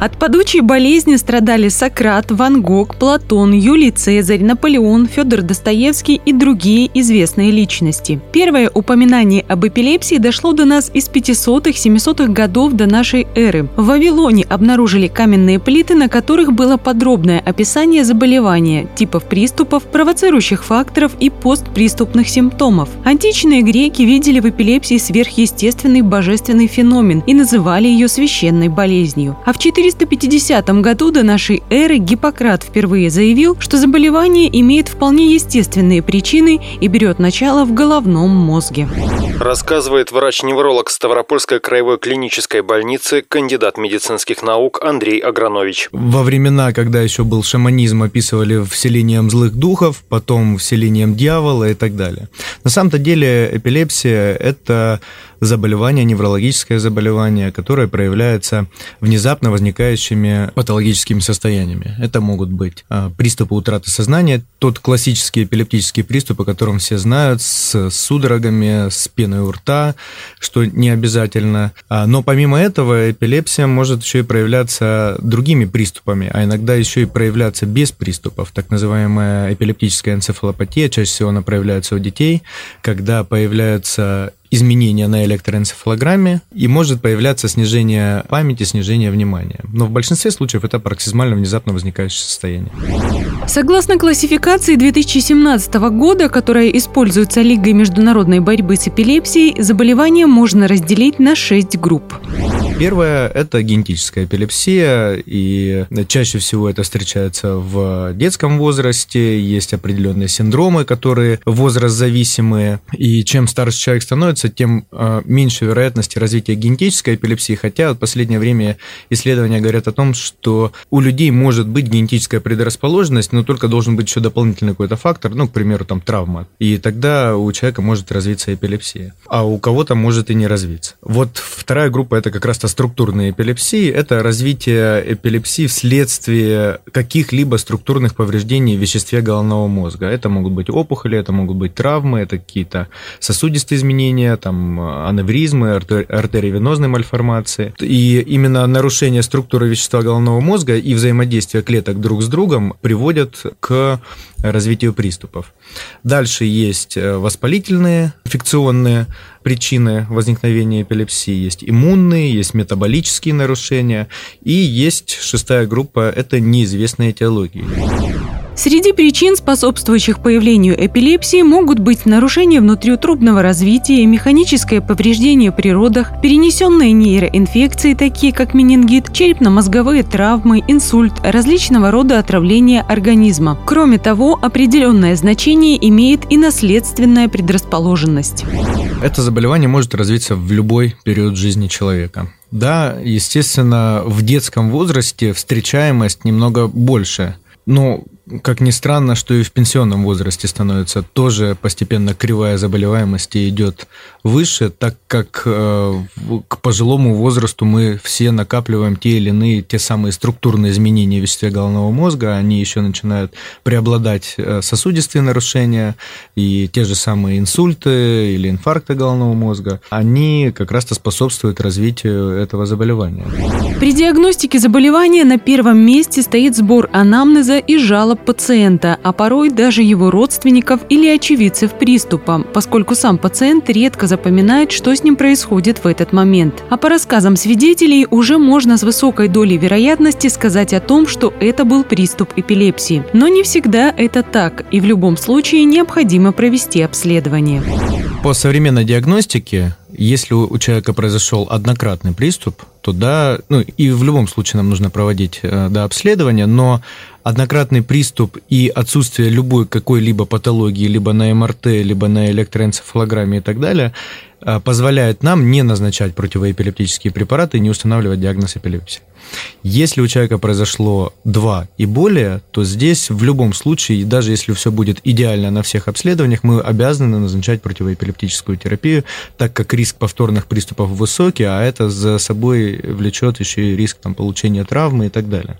От падучей болезни страдали Сократ, Ван Гог, Платон, Юлий Цезарь, Наполеон, Федор Достоевский и другие известные личности. Первое упоминание об эпилепсии дошло до нас из 500-700-х годов до нашей эры. В Вавилоне обнаружили каменные плиты, на которых было подробное описание заболевания, типов приступов, провоцирующих факторов и постприступных симптомов. Античные греки видели в эпилепсии сверхъестественный божественный феномен и называли ее священной болезнью. А в 4 450 году до нашей эры Гиппократ впервые заявил, что заболевание имеет вполне естественные причины и берет начало в головном мозге. Рассказывает врач-невролог Ставропольской краевой клинической больницы, кандидат медицинских наук Андрей Агранович. Во времена, когда еще был шаманизм, описывали вселением злых духов, потом вселением дьявола и так далее. На самом-то деле эпилепсия – это заболевание, неврологическое заболевание, которое проявляется внезапно возникающими патологическими состояниями. Это могут быть а, приступы утраты сознания, тот классический эпилептический приступ, о котором все знают, с судорогами, с пеной у рта, что не обязательно. А, но помимо этого эпилепсия может еще и проявляться другими приступами, а иногда еще и проявляться без приступов. Так называемая эпилептическая энцефалопатия, чаще всего она проявляется у детей, когда появляются изменения на электроэнцефалограмме и может появляться снижение памяти, снижение внимания. Но в большинстве случаев это пароксизмально внезапно возникающее состояние. Согласно классификации 2017 года, которая используется Лигой международной борьбы с эпилепсией, заболевание можно разделить на 6 групп. Первое – это генетическая эпилепсия, и чаще всего это встречается в детском возрасте. Есть определенные синдромы, которые возраст зависимые, и чем старше человек становится, тем а, меньше вероятности развития генетической эпилепсии, хотя в последнее время исследования говорят о том, что у людей может быть генетическая предрасположенность, но только должен быть еще дополнительный какой-то фактор, ну, к примеру, там травма, и тогда у человека может развиться эпилепсия, а у кого-то может и не развиться. Вот вторая группа – это как раз та структурной эпилепсии – это развитие эпилепсии вследствие каких-либо структурных повреждений в веществе головного мозга. Это могут быть опухоли, это могут быть травмы, это какие-то сосудистые изменения, там, аневризмы, артериовенозные мальформации. И именно нарушение структуры вещества головного мозга и взаимодействие клеток друг с другом приводят к развитию приступов. Дальше есть э, воспалительные, инфекционные причины возникновения эпилепсии, есть иммунные, есть метаболические нарушения, и есть шестая группа – это неизвестные этиологии. Среди причин, способствующих появлению эпилепсии, могут быть нарушение внутриутробного развития, механическое повреждение при родах, перенесенные нейроинфекции, такие как менингит, черепно-мозговые травмы, инсульт, различного рода отравления организма. Кроме того, определенное значение имеет и наследственная предрасположенность. Это заболевание может развиться в любой период жизни человека. Да, естественно, в детском возрасте встречаемость немного больше. Но как ни странно, что и в пенсионном возрасте становится тоже постепенно кривая заболеваемости идет выше, так как э, к пожилому возрасту мы все накапливаем те или иные, те самые структурные изменения в веществе головного мозга, они еще начинают преобладать э, сосудистые нарушения и те же самые инсульты или инфаркты головного мозга, они как раз-то способствуют развитию этого заболевания. При диагностике заболевания на первом месте стоит сбор анамнеза и жалоб пациента, а порой даже его родственников или очевидцев приступа, поскольку сам пациент редко запоминает, что с ним происходит в этот момент. А по рассказам свидетелей уже можно с высокой долей вероятности сказать о том, что это был приступ эпилепсии. Но не всегда это так, и в любом случае необходимо провести обследование. По современной диагностике, если у человека произошел однократный приступ, то да, ну и в любом случае нам нужно проводить э, да, обследование, но однократный приступ и отсутствие любой какой-либо патологии, либо на МРТ, либо на электроэнцефалограмме и так далее, э, позволяет нам не назначать противоэпилептические препараты и не устанавливать диагноз эпилепсии. Если у человека произошло два и более, то здесь в любом случае, даже если все будет идеально на всех обследованиях, мы обязаны назначать противоэпилептическую терапию, так как риск повторных приступов высокий, а это за собой влечет еще и риск там, получения травмы и так далее.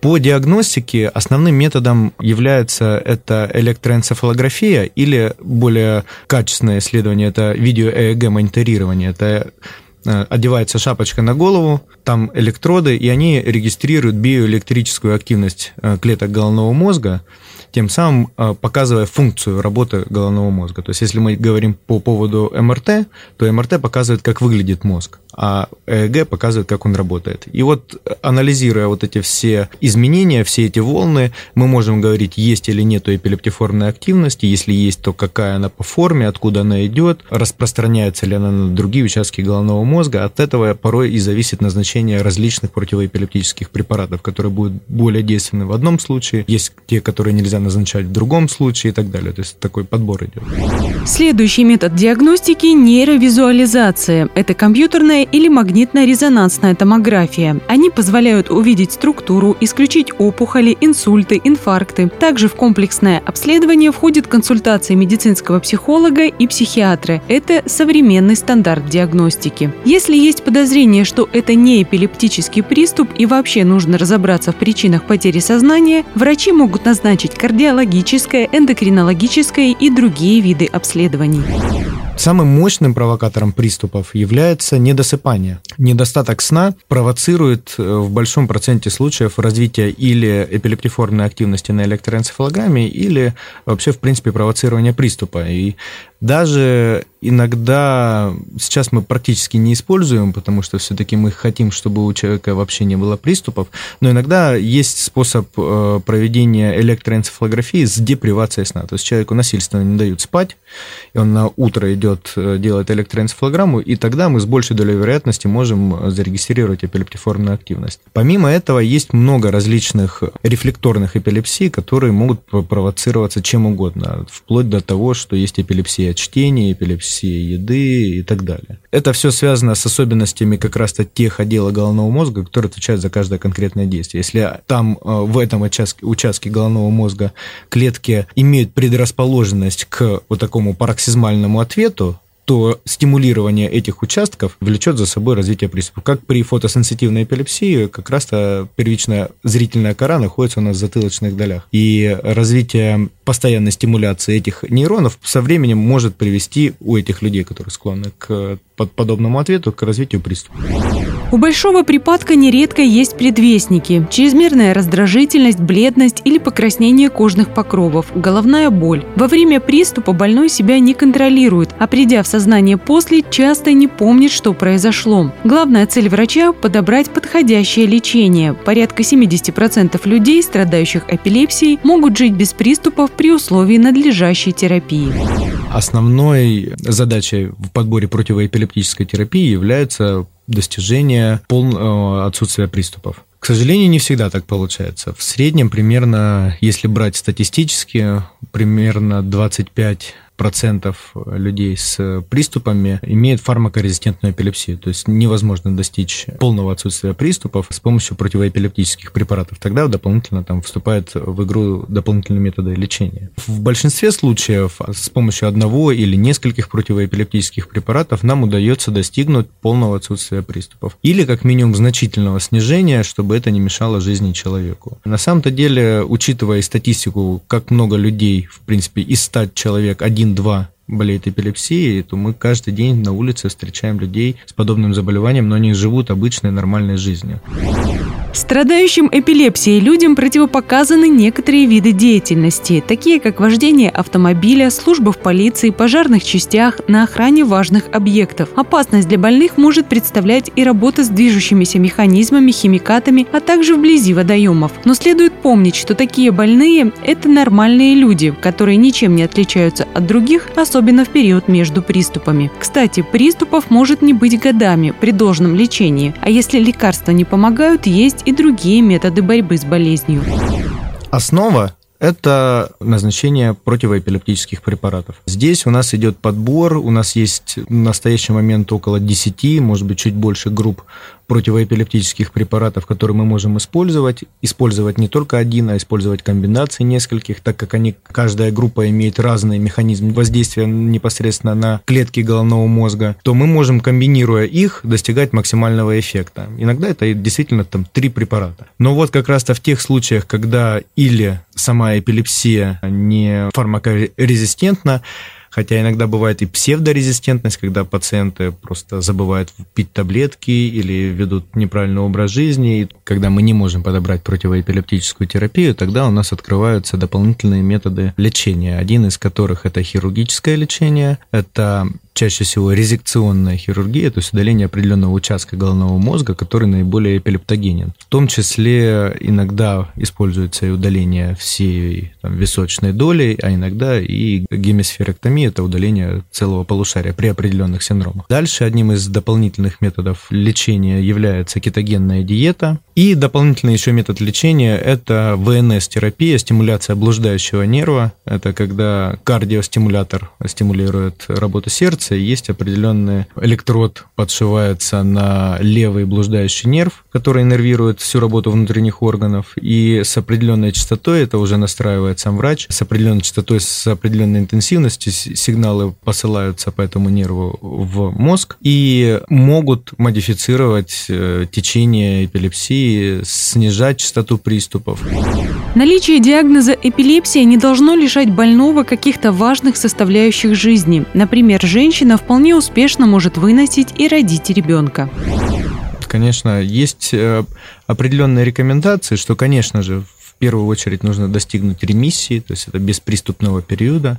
По диагностике основным методом является это электроэнцефалография или более качественное исследование, это видео-ЭЭГ-мониторирование. Это э, одевается шапочка на голову, там электроды, и они регистрируют биоэлектрическую активность э, клеток головного мозга, тем самым э, показывая функцию работы головного мозга. То есть, если мы говорим по поводу МРТ, то МРТ показывает, как выглядит мозг а ЭЭГ показывает, как он работает. И вот анализируя вот эти все изменения, все эти волны, мы можем говорить, есть или нет эпилептиформной активности, если есть, то какая она по форме, откуда она идет, распространяется ли она на другие участки головного мозга. От этого порой и зависит назначение различных противоэпилептических препаратов, которые будут более действенны в одном случае, есть те, которые нельзя назначать в другом случае и так далее. То есть такой подбор идет. Следующий метод диагностики – нейровизуализация. Это компьютерная или магнитно-резонансная томография. Они позволяют увидеть структуру, исключить опухоли, инсульты, инфаркты. Также в комплексное обследование входит консультация медицинского психолога и психиатра. Это современный стандарт диагностики. Если есть подозрение, что это не эпилептический приступ и вообще нужно разобраться в причинах потери сознания, врачи могут назначить кардиологическое, эндокринологическое и другие виды обследований. Самым мощным провокатором приступов является недосыпание. Недостаток сна провоцирует э, в большом проценте случаев развитие или эпилептиформной активности на электроэнцефалограмме, или вообще, в принципе, провоцирование приступа. И даже иногда сейчас мы практически не используем, потому что все-таки мы хотим, чтобы у человека вообще не было приступов, но иногда есть способ э, проведения электроэнцефалографии с депривацией сна. То есть человеку насильственно не дают спать, и он на утро идет, э, делает электроэнцефалограмму, и тогда мы с большей долей вероятности можем зарегистрировать эпилептиформную активность. Помимо этого, есть много различных рефлекторных эпилепсий, которые могут провоцироваться чем угодно, вплоть до того, что есть эпилепсия эпилепсия чтения, эпилепсия еды и так далее. Это все связано с особенностями как раз-то тех отделов головного мозга, которые отвечают за каждое конкретное действие. Если там э, в этом участке, участке головного мозга клетки имеют предрасположенность к вот такому пароксизмальному ответу, то стимулирование этих участков влечет за собой развитие приступа. Как при фотосенситивной эпилепсии, как раз-то первичная зрительная кора находится у нас в затылочных долях. И развитие постоянной стимуляции этих нейронов со временем может привести у этих людей, которые склонны к подобному ответу, к развитию приступа. У большого припадка нередко есть предвестники – чрезмерная раздражительность, бледность или покраснение кожных покровов, головная боль. Во время приступа больной себя не контролирует, а придя в сознание после, часто не помнит, что произошло. Главная цель врача – подобрать подходящее лечение. Порядка 70% людей, страдающих эпилепсией, могут жить без приступов при условии надлежащей терапии. Основной задачей в подборе противоэпилептической терапии является достижение полного отсутствия приступов. К сожалению, не всегда так получается. В среднем примерно, если брать статистически, примерно 25 процентов людей с приступами имеют фармакорезистентную эпилепсию, то есть невозможно достичь полного отсутствия приступов с помощью противоэпилептических препаратов. Тогда дополнительно там вступают в игру дополнительные методы лечения. В большинстве случаев с помощью одного или нескольких противоэпилептических препаратов нам удается достигнуть полного отсутствия приступов или как минимум значительного снижения, чтобы это не мешало жизни человеку. На самом-то деле, учитывая статистику, как много людей, в принципе, из 100 человек один один-два болеет эпилепсией, то мы каждый день на улице встречаем людей с подобным заболеванием, но они живут обычной нормальной жизнью. Страдающим эпилепсией людям противопоказаны некоторые виды деятельности, такие как вождение автомобиля, служба в полиции, пожарных частях, на охране важных объектов. Опасность для больных может представлять и работа с движущимися механизмами, химикатами, а также вблизи водоемов. Но следует помнить, что такие больные – это нормальные люди, которые ничем не отличаются от других, особенно в период между приступами. Кстати, приступов может не быть годами при должном лечении, а если лекарства не помогают, есть есть и другие методы борьбы с болезнью. Основа это назначение противоэпилептических препаратов. Здесь у нас идет подбор, у нас есть в настоящий момент около 10, может быть, чуть больше групп противоэпилептических препаратов, которые мы можем использовать. Использовать не только один, а использовать комбинации нескольких, так как они, каждая группа имеет разный механизм воздействия непосредственно на клетки головного мозга, то мы можем, комбинируя их, достигать максимального эффекта. Иногда это действительно там три препарата. Но вот как раз-то в тех случаях, когда или сама эпилепсия не фармакорезистентна, Хотя иногда бывает и псевдорезистентность, когда пациенты просто забывают пить таблетки или ведут неправильный образ жизни. И когда мы не можем подобрать противоэпилептическую терапию, тогда у нас открываются дополнительные методы лечения. Один из которых это хирургическое лечение, это чаще всего резекционная хирургия, то есть удаление определенного участка головного мозга, который наиболее эпилептогенен. В том числе иногда используется и удаление всей там, височной доли, а иногда и гемисферектомия, это удаление целого полушария при определенных синдромах. Дальше одним из дополнительных методов лечения является кетогенная диета. И дополнительный еще метод лечения – это ВНС-терапия, стимуляция блуждающего нерва. Это когда кардиостимулятор стимулирует работу сердца, иннервация, есть определенный электрод, подшивается на левый блуждающий нерв, который иннервирует всю работу внутренних органов, и с определенной частотой, это уже настраивает сам врач, с определенной частотой, с определенной интенсивностью сигналы посылаются по этому нерву в мозг и могут модифицировать э, течение эпилепсии, снижать частоту приступов. Наличие диагноза эпилепсия не должно лишать больного каких-то важных составляющих жизни. Например, женщина вполне успешно может выносить и родить ребенка. Конечно, есть э, определенные рекомендации, что, конечно же, первую очередь нужно достигнуть ремиссии, то есть это бесприступного периода.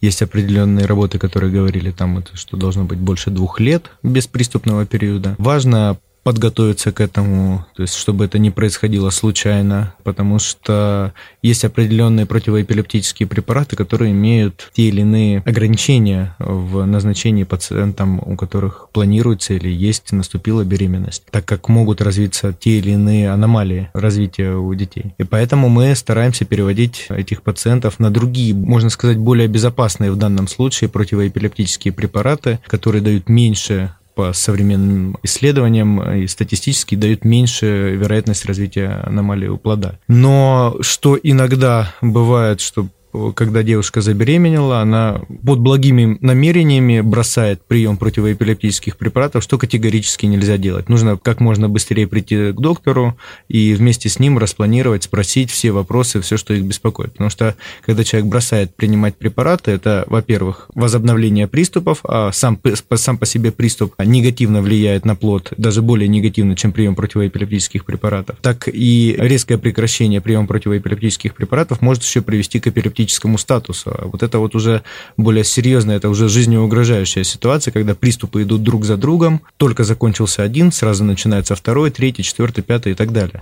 Есть определенные работы, которые говорили там, что должно быть больше двух лет бесприступного периода. Важно подготовиться к этому, то есть чтобы это не происходило случайно, потому что есть определенные противоэпилептические препараты, которые имеют те или иные ограничения в назначении пациентам, у которых планируется или есть наступила беременность, так как могут развиться те или иные аномалии развития у детей. И поэтому мы стараемся переводить этих пациентов на другие, можно сказать, более безопасные в данном случае противоэпилептические препараты, которые дают меньше по современным исследованиям и статистически дают меньше вероятность развития аномалии у плода. Но что иногда бывает, что когда девушка забеременела, она под благими намерениями бросает прием противоэпилептических препаратов, что категорически нельзя делать. Нужно как можно быстрее прийти к доктору и вместе с ним распланировать, спросить все вопросы, все, что их беспокоит. Потому что когда человек бросает принимать препараты, это, во-первых, возобновление приступов, а сам, сам по себе приступ негативно влияет на плод, даже более негативно, чем прием противоэпилептических препаратов, так и резкое прекращение приема противоэпилептических препаратов может еще привести к эпилептическому критическому статусу. А вот это вот уже более серьезно, это уже жизнеугрожающая ситуация, когда приступы идут друг за другом, только закончился один, сразу начинается второй, третий, четвертый, пятый и так далее.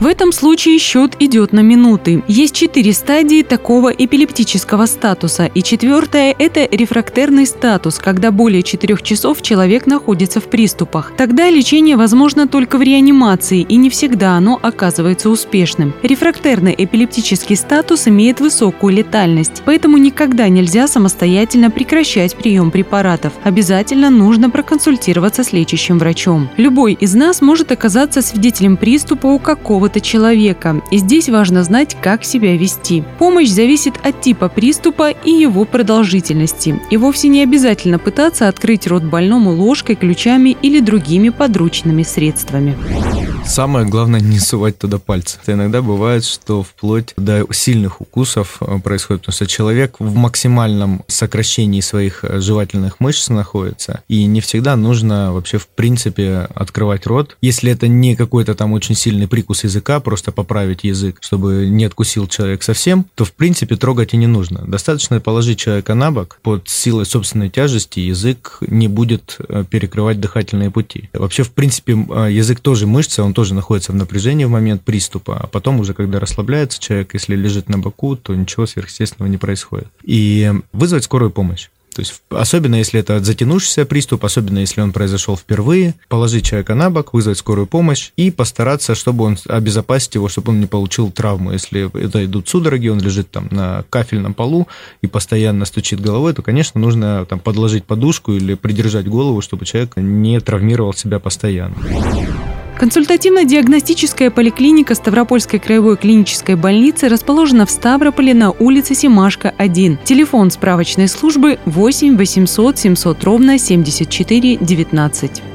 В этом случае счет идет на минуты. Есть четыре стадии такого эпилептического статуса, и четвертая – это рефрактерный статус, когда более четырех часов человек находится в приступах. Тогда лечение возможно только в реанимации, и не всегда оно оказывается успешным. Рефрактерный эпилептический статус имеет высокую высокую летальность, поэтому никогда нельзя самостоятельно прекращать прием препаратов. Обязательно нужно проконсультироваться с лечащим врачом. Любой из нас может оказаться свидетелем приступа у какого-то человека, и здесь важно знать, как себя вести. Помощь зависит от типа приступа и его продолжительности, и вовсе не обязательно пытаться открыть рот больному ложкой, ключами или другими подручными средствами. Самое главное не сувать туда пальцы. Иногда бывает, что вплоть до сильных укусов происходит, потому что человек в максимальном сокращении своих э, жевательных мышц находится, и не всегда нужно вообще в принципе открывать рот. Если это не какой-то там очень сильный прикус языка, просто поправить язык, чтобы не откусил человек совсем, то в принципе трогать и не нужно. Достаточно положить человека на бок, под силой собственной тяжести язык не будет э, перекрывать дыхательные пути. Вообще, в принципе, язык тоже мышца, он тоже находится в напряжении в момент приступа, а потом уже, когда расслабляется человек, если лежит на боку, то ничего сверхъестественного не происходит. И вызвать скорую помощь. То есть, особенно если это затянувшийся приступ, особенно если он произошел впервые, положить человека на бок, вызвать скорую помощь и постараться, чтобы он обезопасить его, чтобы он не получил травму. Если это идут судороги, он лежит там на кафельном полу и постоянно стучит головой, то, конечно, нужно там подложить подушку или придержать голову, чтобы человек не травмировал себя постоянно. Консультативно-диагностическая поликлиника Ставропольской краевой клинической больницы расположена в Ставрополе на улице Семашка, 1. Телефон справочной службы 8 800 700 ровно 74 19.